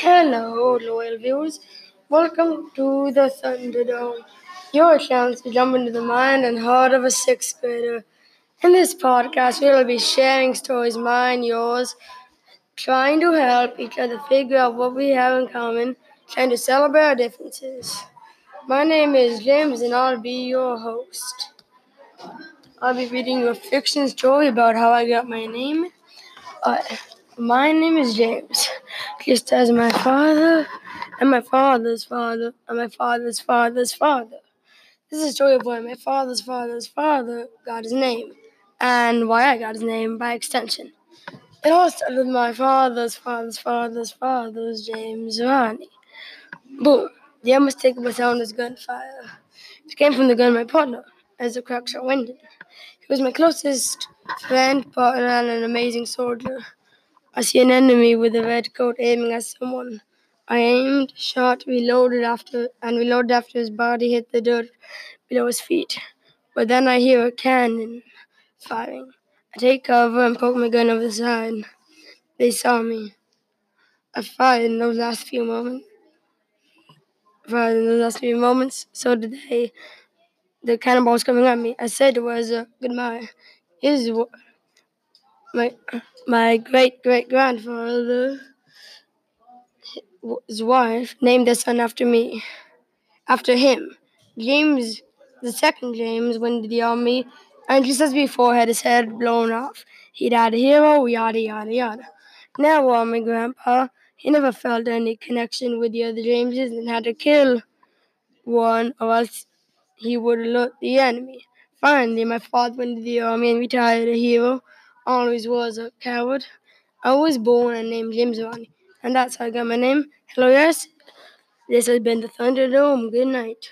Hello, loyal viewers. Welcome to the Thunderdome, your chance to jump into the mind and heart of a sixth grader. In this podcast, we will be sharing stories, mine, yours, trying to help each other figure out what we have in common, trying to celebrate our differences. My name is James, and I'll be your host. I'll be reading you a fiction story about how I got my name. Uh, my name is James, just as my father and my father's father and my father's father's father. This is a story of why my father's father's father got his name and why I got his name by extension. It all started with my father's father's father's father's James Ronnie. Boom. The unmistakable sound is gunfire. It came from the gun my partner as the crack shot winded. He was my closest friend, partner, and an amazing soldier. I see an enemy with a red coat aiming at someone. I aimed, shot, reloaded after, and reloaded after his body hit the dirt below his feet. But then I hear a cannon firing. I take cover and poke my gun over the side. They saw me. I fired in those last few moments. Fired in those last few moments. So did they. The cannonballs coming at me. I said it was a goodbye. Is my my great great grandfather, his wife, named their son after me, after him. James, the second James, went to the army, and just as before, had his head blown off. He died a hero, yada yada yada. Now, on my grandpa, he never felt any connection with the other Jameses and had to kill one, or else he would alert the enemy. Finally, my father went to the army and retired a hero always was a coward. I was born and named James Ronnie, and that's how I got my name. Hello, yes. This has been the Thunderdome. Good night.